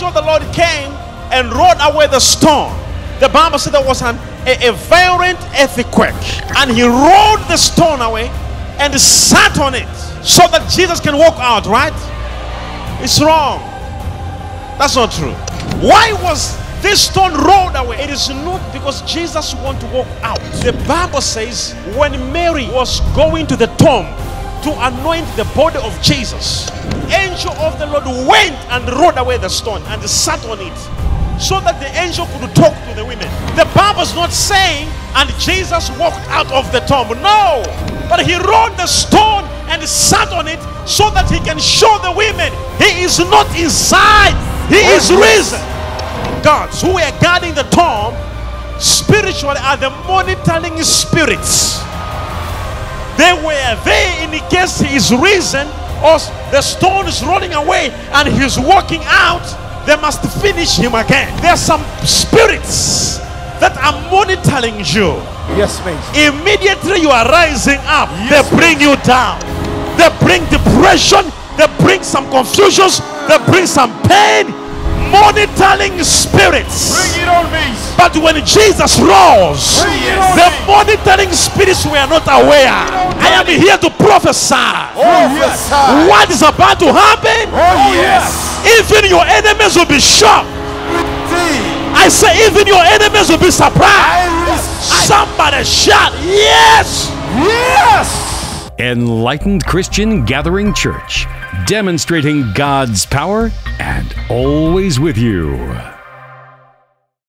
angel of the Lord came and rolled away the stone. The Bible said there was an, a, a violent earthquake, and he rolled the stone away and sat on it so that Jesus can walk out, right? It's wrong. That's not true. Why was this stone rolled away? It is not because Jesus wanted to walk out. The Bible says when Mary was going to the tomb to anoint the body of Jesus, angel of the Lord went and rolled away the stone and sat on it so that the angel could talk to the women. The Bible's not saying and Jesus walked out of the tomb. No, but he rolled the stone and sat on it so that he can show the women he is not inside, he oh, is risen. Gods who were guarding the tomb spiritually are the monitoring spirits. They were there in case he is risen or the stone is rolling away and he's walking out. They must finish him again. There are some spirits that are monitoring you. Yes, mate. Immediately you are rising up, Yes, they bring you down. They bring depression, they bring some confusions, they bring some pain. Monitoring spirits. Bring it on me. But when Jesus rose, Bring it on the monitoring spirits were not aware. I am here to prophesy. Oh, yes. What is about to happen? Oh, yes. Even your enemies will be shocked. I say, even your enemies will be surprised. Somebody shout, Yes! Yes. Enlightened Christian Gathering Church, demonstrating God's power and always with you.